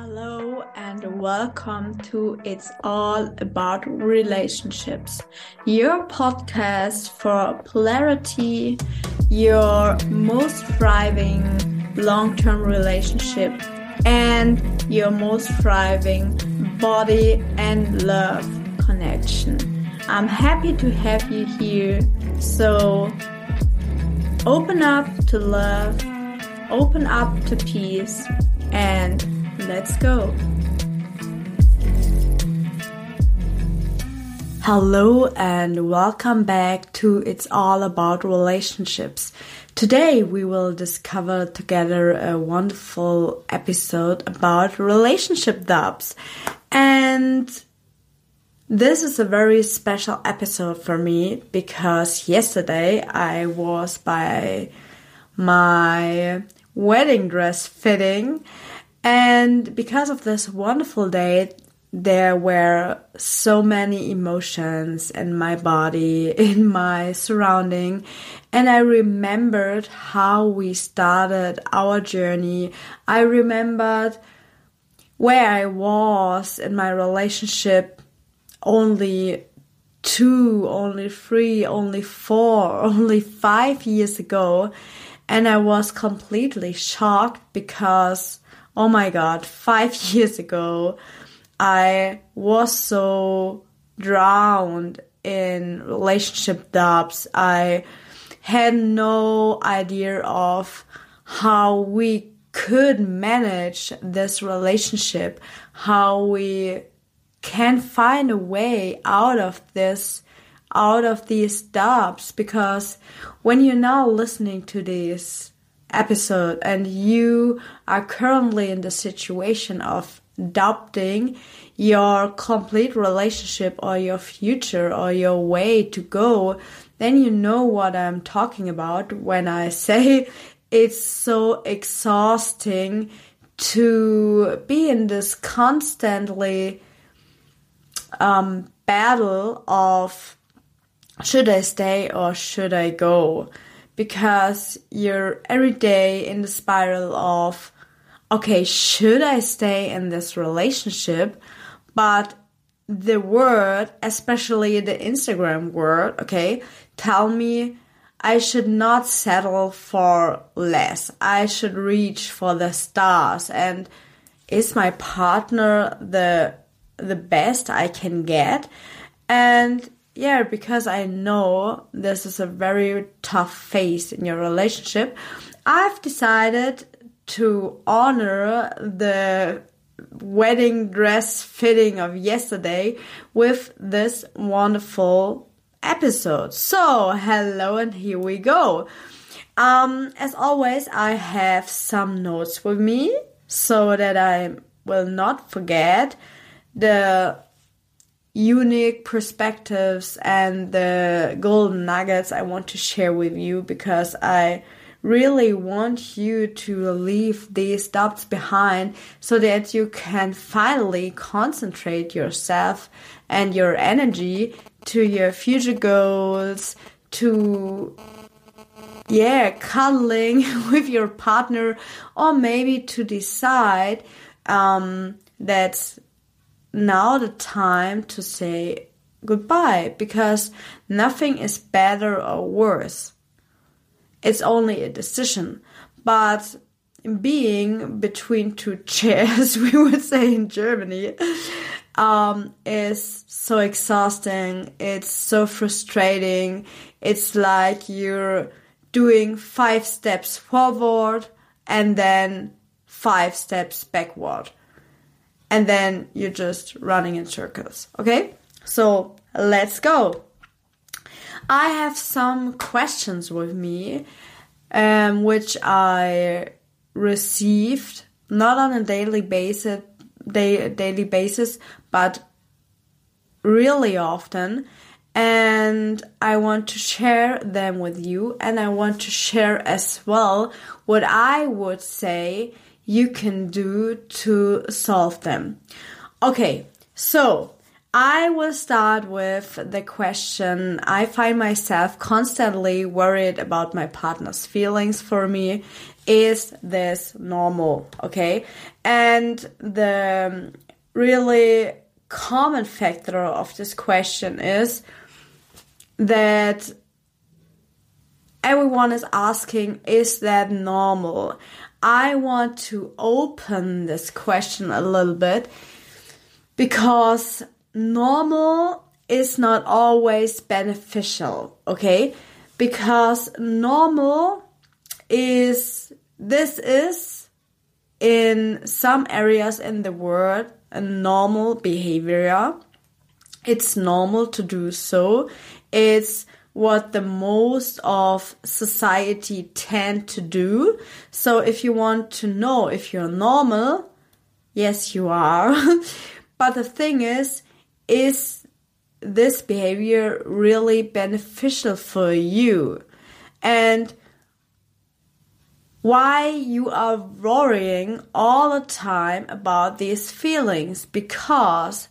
Hello and welcome to It's All About Relationships, your podcast for polarity, your most thriving long term relationship, and your most thriving body and love connection. I'm happy to have you here. So open up to love, open up to peace, and let's go. Hello and welcome back to It's All About Relationships. Today we will discover together a wonderful episode about relationship dubs. And this is a very special episode for me because yesterday I was by my wedding dress fitting and because of this wonderful day, there were so many emotions in my body, in my surrounding, and I remembered how we started our journey. I remembered where I was in my relationship only two, only three, only four, only five years ago. And I was completely shocked because oh my god, five years ago, I was so drowned in relationship dubs. I had no idea of how we could manage this relationship, how we can find a way out of this out of these dubs because when you're now listening to this episode and you are currently in the situation of doubting your complete relationship or your future or your way to go, then you know what I'm talking about when I say it's so exhausting to be in this constantly um, battle of should I stay or should I go? Because you're every day in the spiral of, okay, should I stay in this relationship? But the word, especially the Instagram word, okay, tell me I should not settle for less. I should reach for the stars. And is my partner the the best I can get? And yeah, because I know this is a very tough phase in your relationship, I've decided to honor the wedding dress fitting of yesterday with this wonderful episode. So, hello, and here we go. Um, as always, I have some notes with me so that I will not forget the unique perspectives and the golden nuggets I want to share with you because I really want you to leave these doubts behind so that you can finally concentrate yourself and your energy to your future goals, to yeah, cuddling with your partner, or maybe to decide um, that now the time to say goodbye because nothing is better or worse. It's only a decision. But being between two chairs, we would say in Germany, um, is so exhausting. It's so frustrating. It's like you're doing five steps forward and then five steps backward and then you're just running in circles. Okay? So let's go. I have some questions with me, um, which I received not on a daily basis, day, daily basis, but really often. And I want to share them with you, and I want to share as well what I would say you can do to solve them. Okay, so I will start with the question I find myself constantly worried about my partner's feelings for me. is this normal? Okay. And the um, really common factor of this question is that everyone is asking, is that normal? I want to open this question a little bit because normal is not always beneficial, okay? Because normal is, this is in some areas in the world a normal behavior. It's normal to do so. It's what the most of society tend to do. So if you want to know if you're normal, yes, you are. but the thing is, is this behavior really beneficial for you? And why you are worrying all the time about these feelings because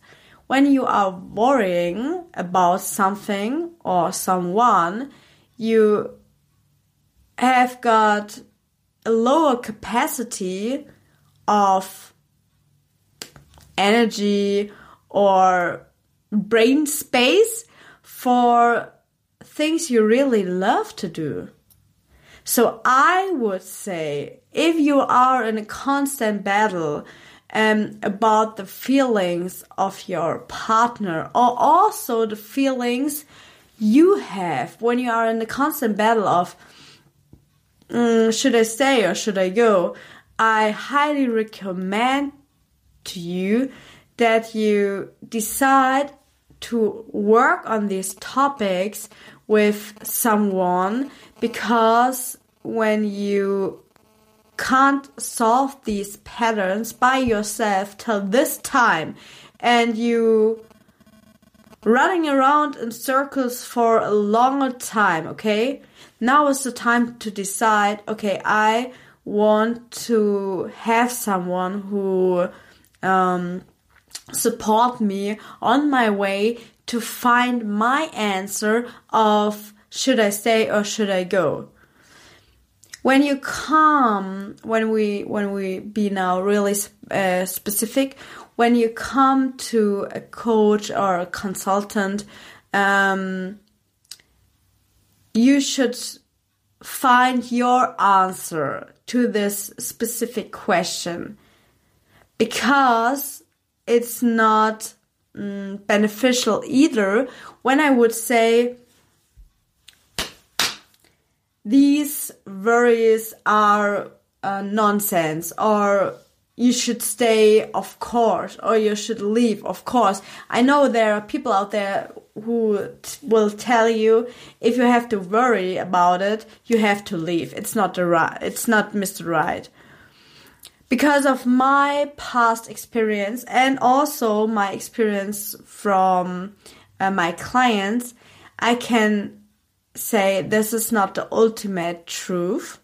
when you are worrying about something or someone, you have got a lower capacity of energy or brain space for things you really love to do. So I would say if you are in a constant battle um, about the feelings of your partner or also the feelings you have when you are in the constant battle of mm, should I stay or should I go, I highly recommend to you that you decide to work on these topics with someone because when you can't solve these patterns by yourself till this time. And you running around in circles for a longer time okay? Now is the time to decide okay i want to have someone who um, support me on my way to find my answer of should i stay or should i go when you come when we when we be now really uh, specific when you come to a coach or a consultant um, you should find your answer to this specific question. Because it's not mm, beneficial either when i would say these worries are uh, nonsense or you should stay of course or you should leave of course. I know there are people out there who will tell you if you have to worry about it you have to leave. It's not the right it's not mr right. Because of my past experience and also my experience from uh, my clients i can say this is not the ultimate truth.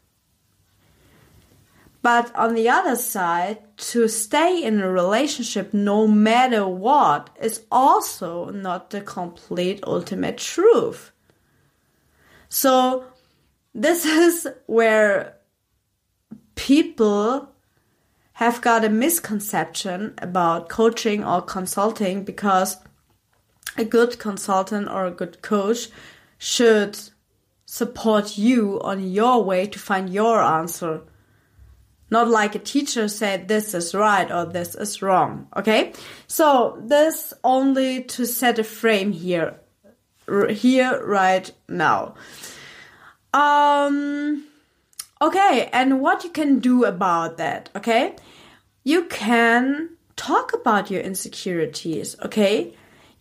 But on the other side, to stay in a relationship no matter what is also not the complete ultimate truth. So, this is where people have got a misconception about coaching or consulting because a good consultant or a good coach should support you on your way to find your answer. Not like a teacher said this is right or this is wrong. Okay? So this only to set a frame here, here right now. Um, okay. And what you can do about that. Okay. You can talk about your insecurities. Okay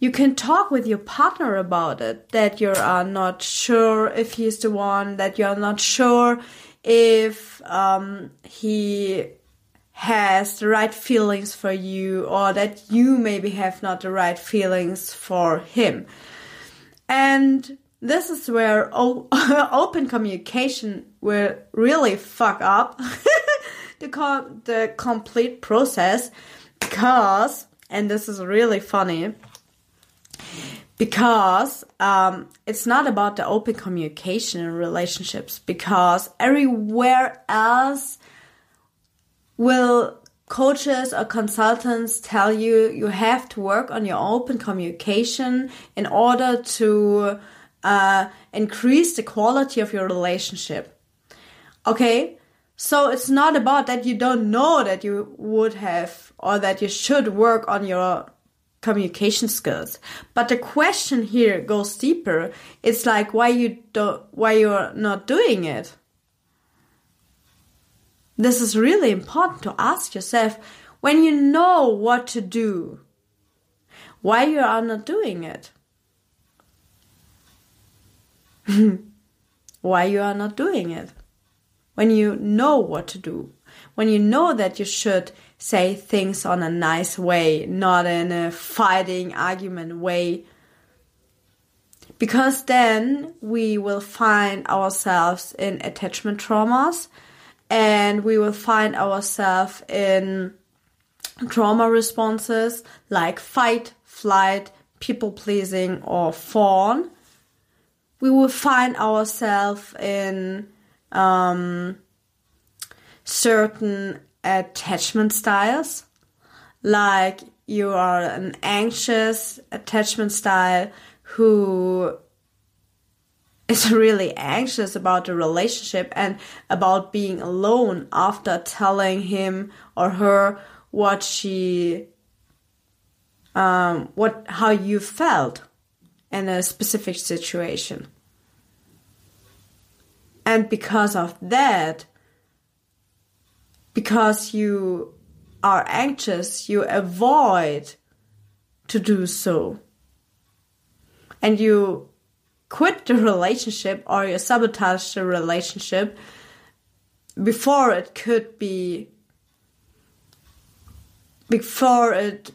you can talk with your partner about it that you are not sure if he's the one that you're not sure if um, he has the right feelings for you or that you maybe have not the right feelings for him. And this is where open communication will really fuck up the, com- the complete process because and this is really funny because um, it's not about the open communication in relationships because everywhere else will coaches or consultants tell you you have to work on your open communication in order to uh, increase the quality of your relationship. Okay, so it's not about that you don't know that you would have or that you should work on your communication skills. But the question here goes deeper. It's like why you don't why you're not doing it. This is really important to ask yourself when you know what to do. Why you are not doing it? why you are not doing it? When you know what to do, when you know that you should say things on a nice way, not in a fighting argument way. Because then we will find ourselves in attachment traumas and we will find ourselves in trauma responses like fight, flight, people pleasing, or fawn. We will find ourselves in um, certain attachment styles, like you are an anxious attachment style who is really anxious about the relationship and about being alone after telling him or her what she um, what how you felt in a specific situation and because of that because you are anxious you avoid to do so. And you quit the relationship or you sabotage the relationship before it could be before it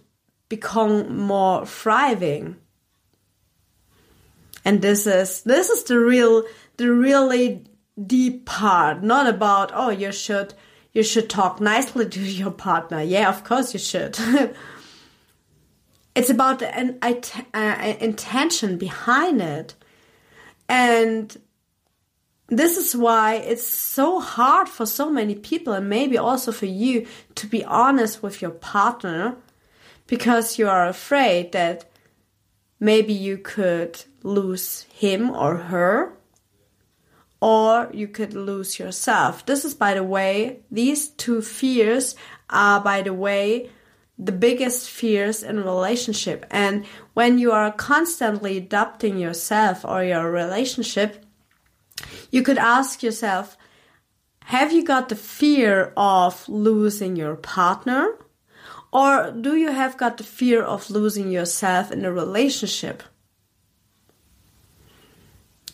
become more thriving. And this is this is the real the really deep part not about oh you should you should talk nicely to your partner. Yeah of course you should. It's about an uh, intention behind it. And this is why it's so hard for so many people, and maybe also for you, to be honest with your partner because you are afraid that maybe you could lose him or her, or you could lose yourself. This is, by the way, these two fears are, by the way, the biggest fears in relationship. And when you are constantly adapting yourself or your relationship, you could ask yourself, have you got the fear of losing your partner? Or do you have got the fear of losing yourself in a relationship?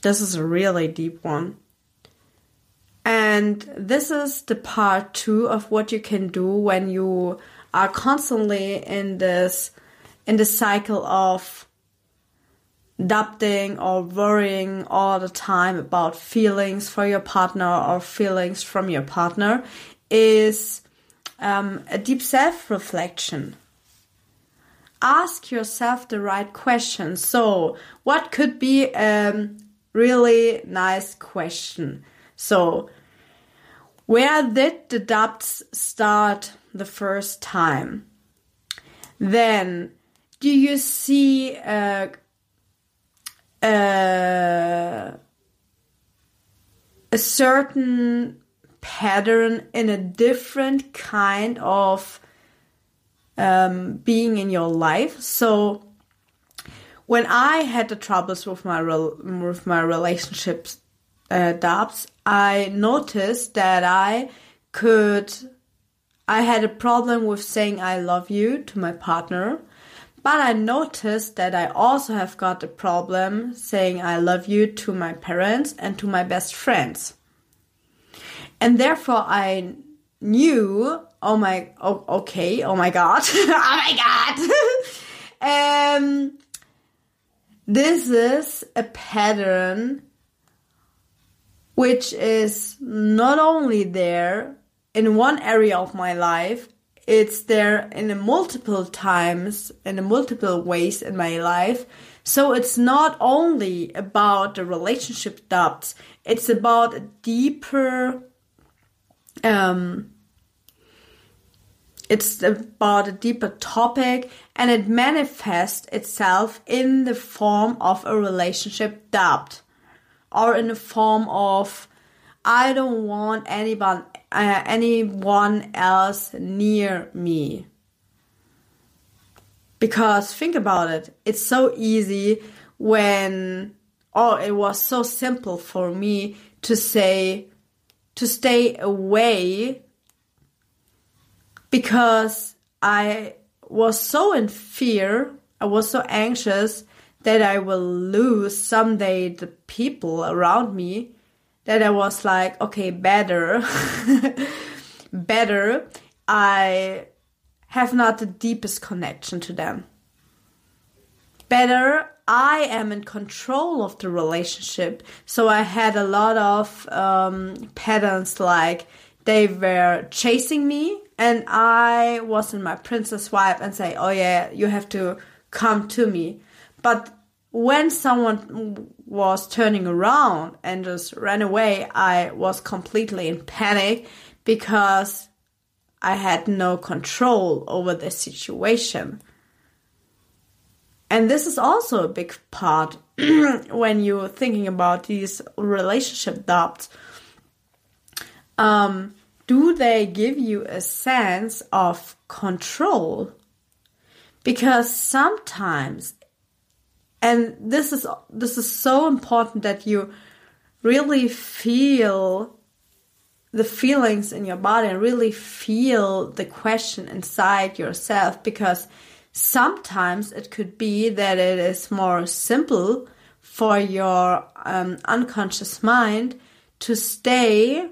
This is a really deep one. And this is the part two of what you can do when you are constantly in this in the cycle of doubting or worrying all the time about feelings for your partner or feelings from your partner is um, a deep self reflection. Ask yourself the right question. So, what could be a really nice question? So, where did the doubts start the first time? Then, do you see a, a, a certain pattern in a different kind of um, being in your life? So, when I had the troubles with my with my relationships uh, doubts, I noticed that I could, I had a problem with saying I love you to my partner, but I noticed that I also have got a problem saying I love you to my parents and to my best friends. And therefore I knew, oh my, oh, okay, oh my god, oh my god. um, this is a pattern which is not only there in one area of my life, it's there in multiple times, in multiple ways in my life. So it's not only about the relationship doubts, it's about a deeper, um, it's about a deeper topic and it manifests itself in the form of a relationship doubt or in the form of I don't want anyone uh, anyone else near me. Because think about it, it's so easy when oh it was so simple for me to say to stay away because I was so in fear, I was so anxious that I will lose someday the people around me that I was like, okay, better, better. I have not the deepest connection to them. Better, I am in control of the relationship. So I had a lot of um, patterns like they were chasing me and I was in my princess vibe and say, oh yeah, you have to come to me. But when someone was turning around and just ran away, I was completely in panic because I had no control over the situation. And this is also a big part when you're thinking about these relationship doubts. Um, do they give you a sense of control? Because sometimes and this is this is so important that you really feel the feelings in your body and really feel the question inside yourself because sometimes it could be that it is more simple for your um, unconscious mind to stay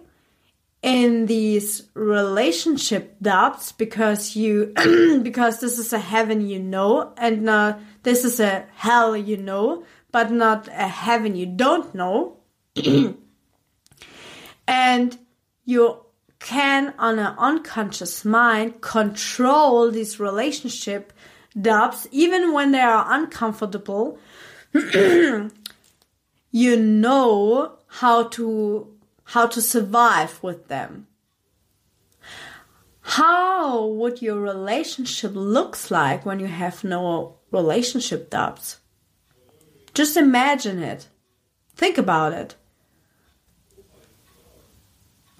in these relationship doubts because you because this is a heaven you know and uh, this is a hell you know but not a heaven you don't know. And you can on an unconscious mind control these relationship doubts even when they are uncomfortable. You know how to how to survive with them. How would your relationship looks like when you have no relationship doubts? Just imagine it. Think about it.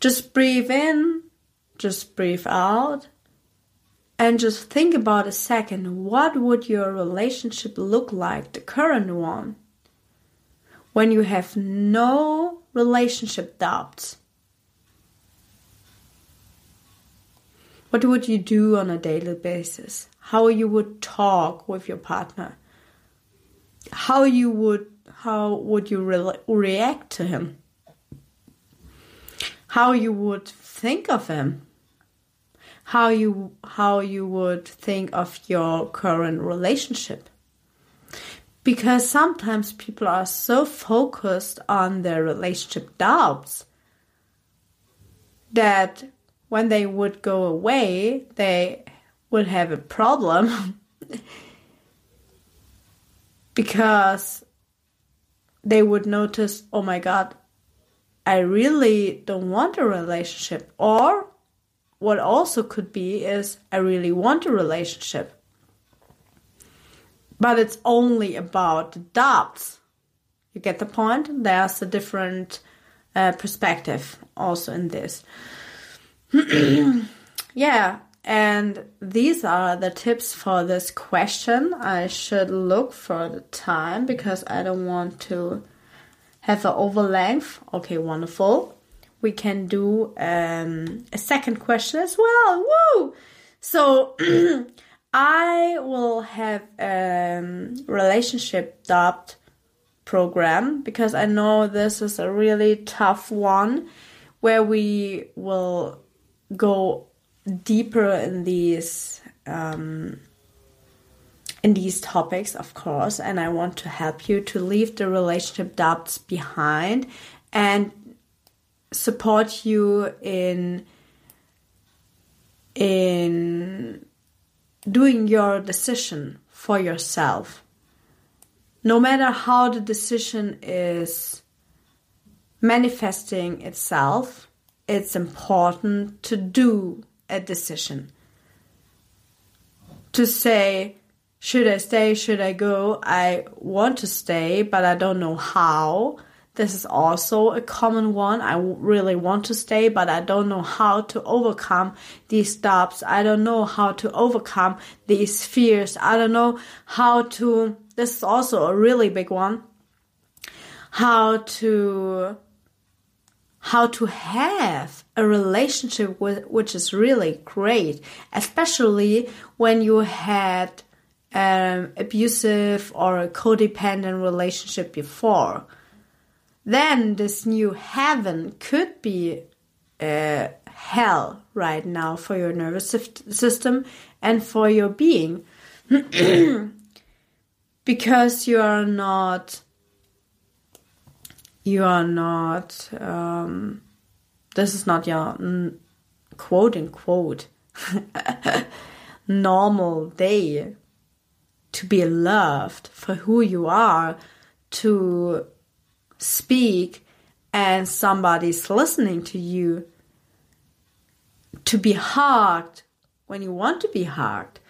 Just breathe in, just breathe out, and just think about a second what would your relationship look like, the current one, when you have no relationship doubts. What would you do on a daily basis? How you would talk with your partner? How you would how would you re react to him? How you would think of him? How you how you would think of your current relationship? Because sometimes people are so focused on their relationship doubts that when they would go away, they would have a problem because they would notice, oh my god, I really don't want a relationship. Or what also could be is, I really want a relationship but it's only about the doubts. You get the point? There's a different uh, perspective also in this. yeah, and these are the tips for this question. I should look for the time because I don't want to have an over length. Okay, wonderful. We can do um, a second question as well. Woo! So I will have a um, relationship doubt program because I know this is a really tough one where we will go deeper in these um, in these topics, of course, and I want to help you to leave the relationship doubts behind and support you in in doing your decision for yourself. no matter how the decision is manifesting itself, it's important to do a decision. To say, should I stay? Should I go? I want to stay, but I don't know how. This is also a common one. I really want to stay, but I don't know how to overcome these stops. I don't know how to overcome these fears. I don't know how to, this is also a really big one, how to, how to have a relationship with, which is really great, especially when you had um, abusive or a codependent relationship before, then this new heaven could be uh, hell right now for your nervous system and for your being. because you are not, you are not, um, this is not your quote unquote normal day to be loved for who you are, to speak and somebody's listening to you, to be hugged when you want to be hugged.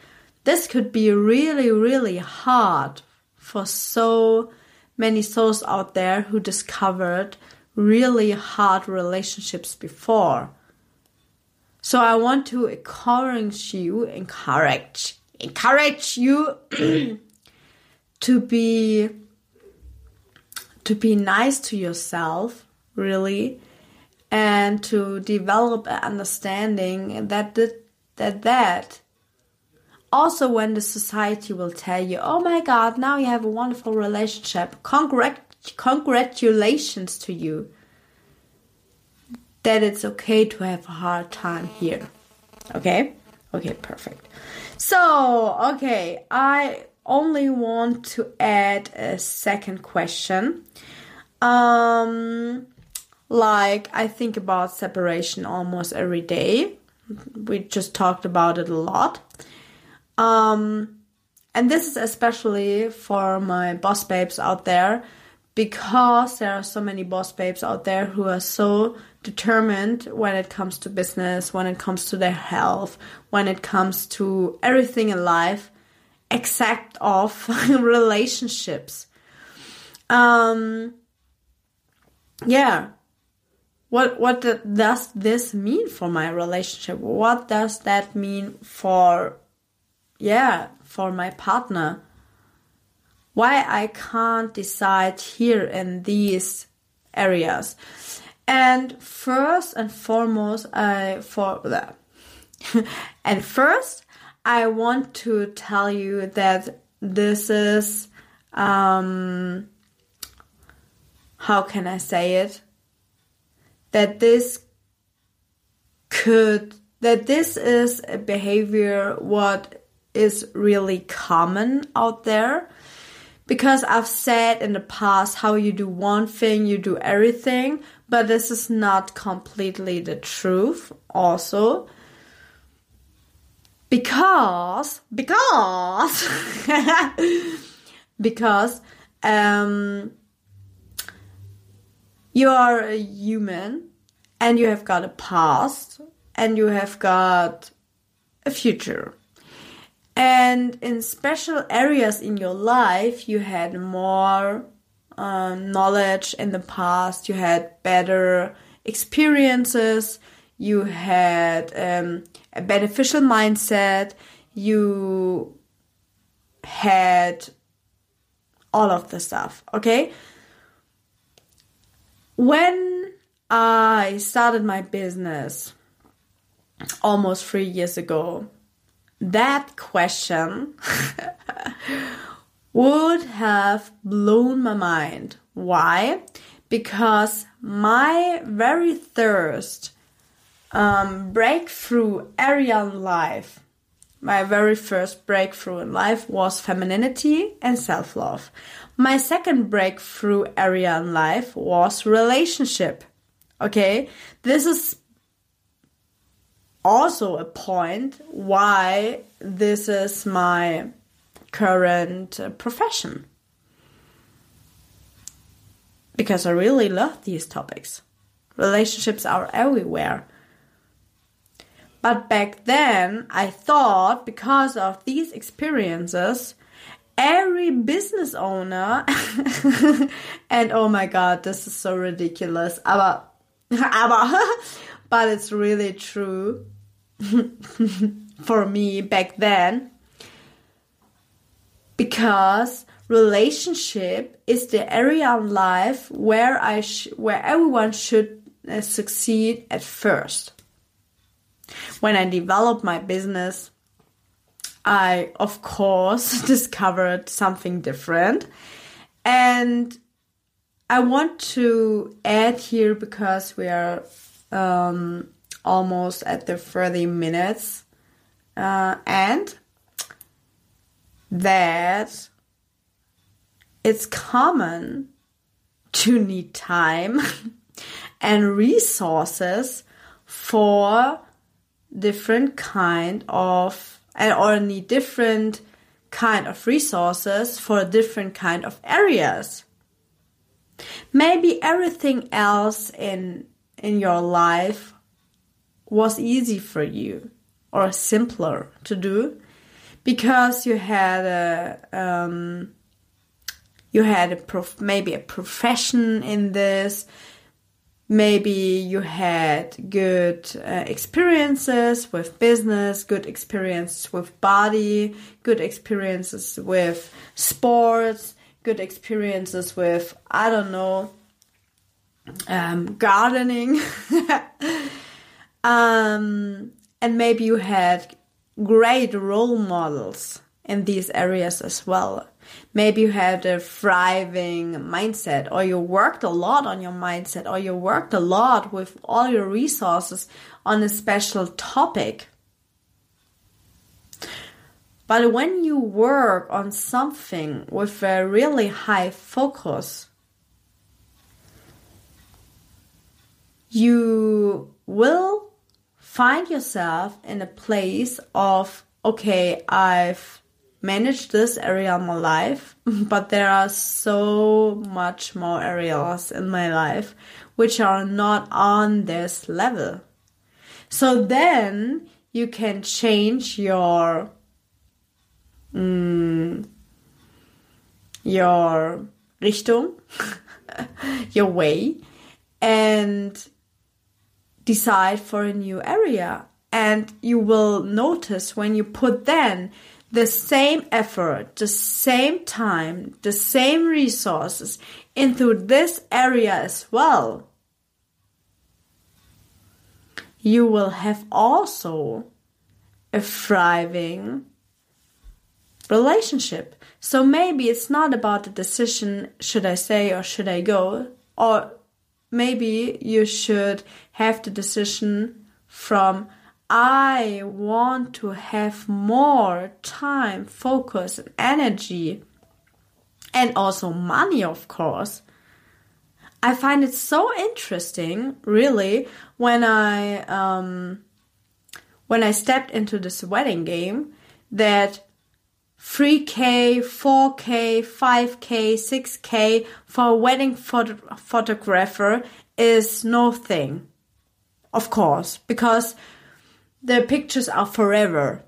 This could be really, really hard for so many souls out there who discovered really hard relationships before. So I want to encourage you, encourage, encourage you to be to be nice to yourself really and to develop an understanding that that that, that also when the society will tell you oh my god now you have a wonderful relationship. Congrat- congratulations to you that it's okay to have a hard time here. Okay? Okay perfect. So, okay, I only want to add a second question. Um, like, I think about separation almost every day. We just talked about it a lot. Um, and this is especially for my boss babes out there because there are so many boss babes out there who are so determined when it comes to business, when it comes to their health, when it comes to everything in life, except of relationships. Um, yeah. What what does this mean for my relationship? What does that mean for yeah, for my partner? Why I can't decide here in these areas? And first and foremost, I for that. and first, I want to tell you that this is um how can I say it? That this could that this is a behavior what is really common out there because I've said in the past how you do one thing, you do everything, but this is not completely the truth also. Because, because, because, um, you are a human and you have got a past and you have got a future. And in special areas in your life, you had more uh, knowledge in the past, you had better experiences, you had um, a beneficial mindset, you had all of the stuff, okay? When I started my business almost three years ago, that question would have blown my mind. Why? Because my very first um, breakthrough area in life, my very first breakthrough in life was femininity and self love. My second breakthrough area in life was relationship. Okay, this is also a point why this is my current uh, profession. because I really love these topics. Relationships are everywhere. But back then, I thought because of these experiences, every business owner, and oh my god, this is so ridiculous, aber, aber, but it's really true for me back then because relationship is the area in life where I where everyone should uh, succeed at first. When I developed my business, I of course discovered something different. And I want to add here because we are um, almost at the 30 minutes uh, and that it's common to need time and resources for different kind of or need different kind of resources for different kind of areas. Maybe everything else in in your life was easy for you or simpler to do because you had a um, you had a prof- maybe a profession in this maybe you had good uh, experiences with business good experiences with body good experiences with sports good experiences with i don't know um, gardening um, and maybe you had great role models in these areas as well. Maybe you had a thriving mindset, or you worked a lot on your mindset, or you worked a lot with all your resources on a special topic. But when you work on something with a really high focus, you will find yourself in a place of, okay, I've managed this area of my life, but there are so much more areas in my life which are not on this level. So then you can change your mm, your Richtung, your way, and decide for a new area. And you will notice when you put then the same effort, the same time, the same resources into this area as well, you will have also a thriving relationship. So maybe it's not about the decision, should I stay or should I go? Or maybe you should have the decision from I want to have more time, focus, and energy, and also money, of course. I find it so interesting, really, when I um, when I stepped into this wedding game that 3k, 4k, 5k, 6k for a wedding phot- photographer is no thing of course, because the pictures are forever.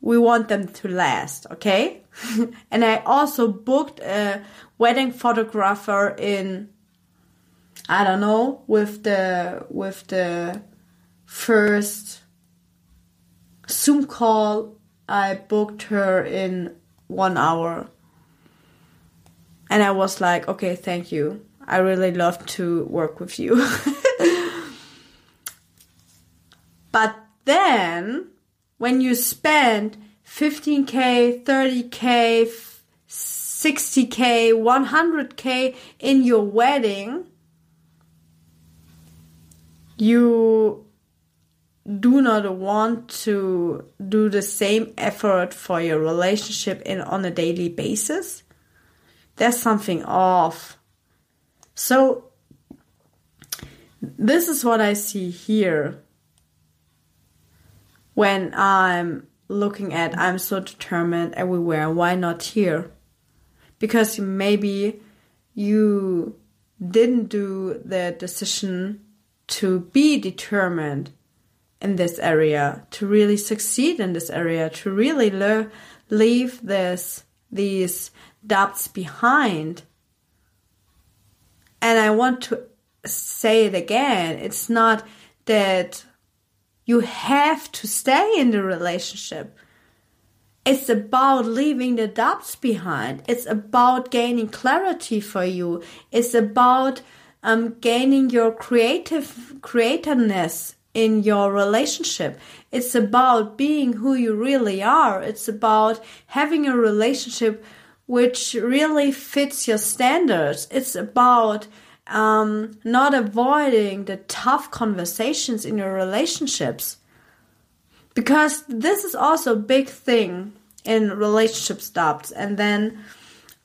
We want them to last, okay? and I also booked a wedding photographer in I don't know, with the with the first Zoom call I booked her in 1 hour. And I was like, okay, thank you. I really love to work with you. But then when you spend 15k, 30k, 60k, 100k in your wedding, you do not want to do the same effort for your relationship in on a daily basis. There's something off. So this is what I see here when I'm looking at I'm so determined everywhere, why not here? Because maybe you didn't do the decision to be determined in this area, to really succeed in this area, to really le- leave this these doubts behind. And I want to say it again. It's not that you have to stay in the relationship. It's about leaving the doubts behind. It's about gaining clarity for you. It's about um, gaining your creative creativeness in your relationship. It's about being who you really are. It's about having a relationship which really fits your standards. It's about um, not avoiding the tough conversations in your relationships. Because this is also a big thing in relationship stops. And then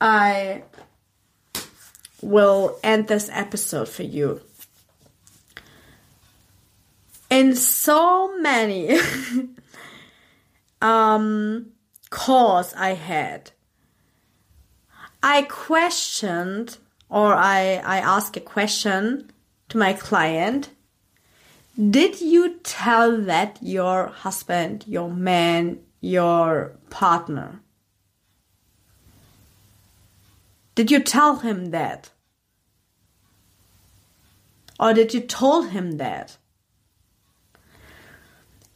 I will end this episode for you. In so many um, calls I had, I questioned or I, I asked a question to my client. Did you tell that your husband, your man, your partner? Did you tell him that? Or did you told him that?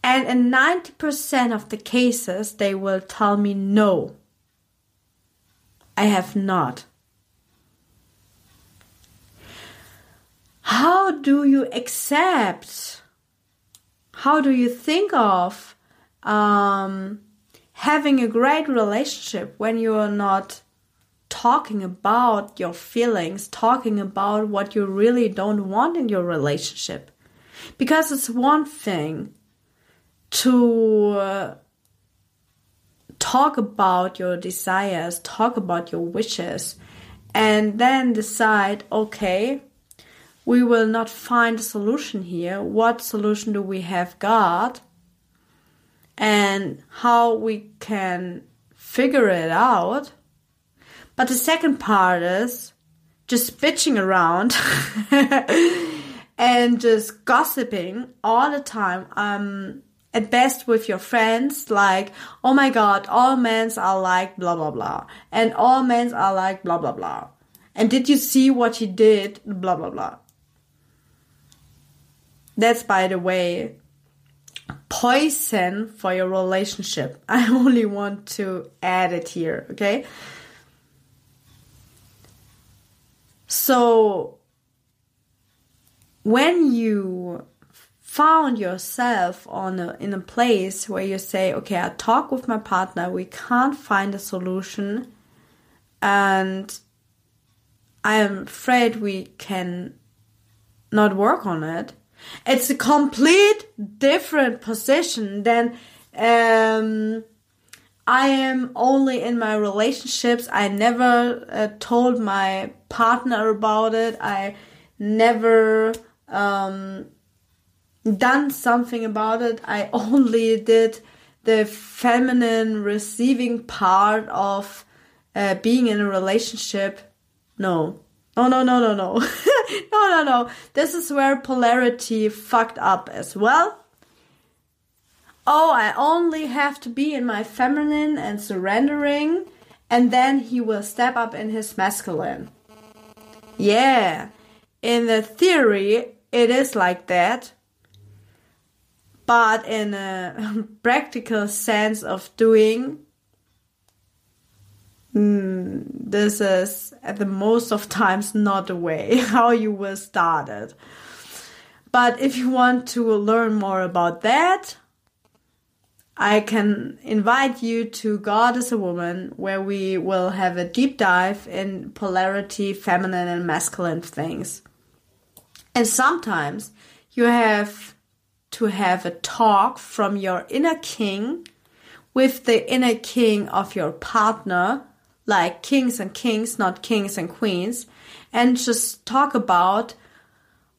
And in 90% of the cases, they will tell me no. I have not. How do you accept? How do you think of um, having a great relationship when you are not talking about your feelings, talking about what you really don't want in your relationship? Because it's one thing to uh, talk about your desires, talk about your wishes, and then decide, okay, we will not find a solution here. What solution do we have got? And how we can figure it out. But the second part is just bitching around and just gossiping all the time. Um, at best with your friends, like, oh my god, all men are like blah blah blah. And all men are like blah blah blah. And did you see what he did? Blah blah blah. That's, by the way, poison for your relationship. I only want to add it here, okay? So, when you found yourself on a, in a place where you say, okay, I talk with my partner, we can't find a solution, and I am afraid we can not work on it it's a complete different position than um, I am only in my relationships. I never uh, told my partner about it. I never um, done something about it. I only did the feminine receiving part of uh, being in a relationship. No, Oh no no no no. no no no. This is where polarity fucked up as well. Oh, I only have to be in my feminine and surrendering, and then he will step up in his masculine. Yeah, in the theory, it is like that. But in a practical sense of doing, Mm, this is at the most of times not the way how you will start it. But if you want to learn more about that, I can invite you to God as a Woman, where we will have a deep dive in polarity, feminine and masculine things. And sometimes you have to have a talk from your inner king with the inner king of your partner like kings and kings, not kings and queens, and just talk about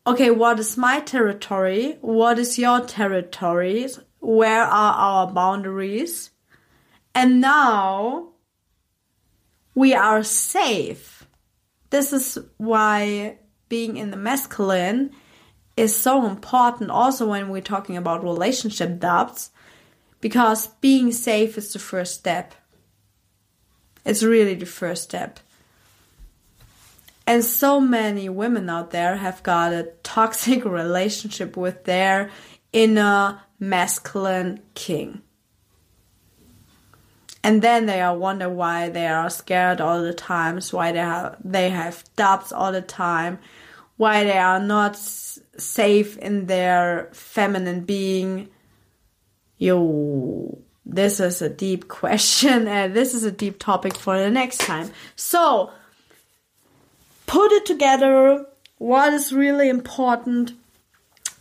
okay, what is my territory? What is your territory? Where are our boundaries? And now we are safe. This is why being in the masculine is so important also when we're talking about relationship doubts because being safe is the first step. It's really the first step. And so many women out there have got a toxic relationship with their inner masculine king. And then they are wonder why they are scared all the times, why they have, they have doubts all the time, why they are not safe in their feminine being. Yo, this is a deep question and this is a deep topic for the next time. So, put it together. What is really important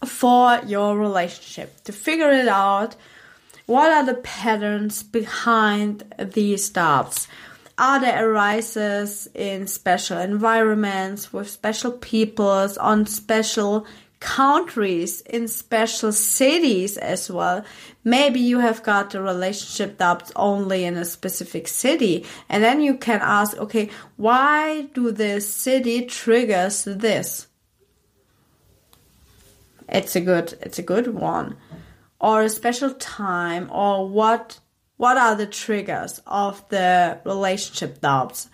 for your relationship to figure it out? What are the patterns behind these doubts? Are there arises in special environments with special peoples on special countries in special cities as well. Maybe you have got a relationship doubts only in a specific city. And then you can ask, okay, why do this city triggers this? It's a good, it's a good one. Or a special time or what, what are the triggers of the relationship doubts?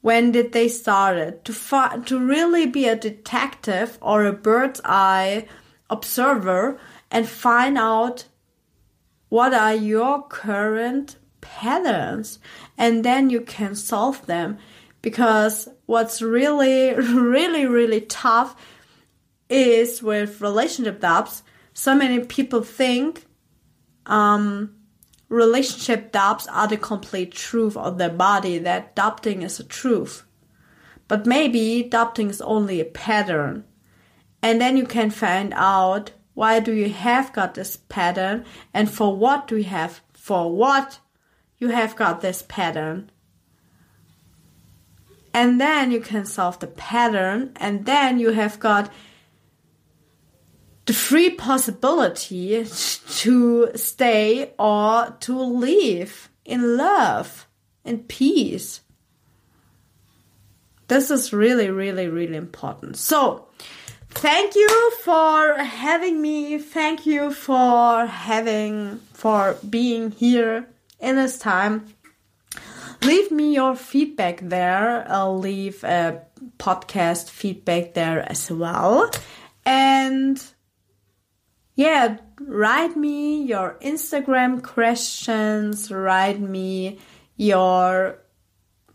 When did they started to fi- to really be a detective or a bird's eye observer and find out what are your current patterns and then you can solve them. Because what's really really really tough is with relationship doubts so many people think um, relationship doubts are the complete truth of their body, that doubting is a truth. But maybe doubting is only a pattern. And then you can find out why do you have got this pattern and for what do you have, for what you have got this pattern. And then you can solve the pattern and then you have got the free possibility to stay or to leave in love and peace. This is really, really, really important. So, thank you for having me. Thank you for having, for being here in this time. Leave me your feedback there. I'll leave a podcast feedback there as well. And yeah, write me your Instagram questions, write me your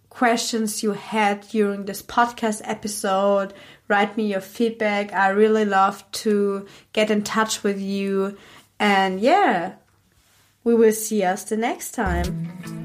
questions you had during this podcast episode, write me your feedback. I really love to get in touch with you. And yeah, we will see us the next time.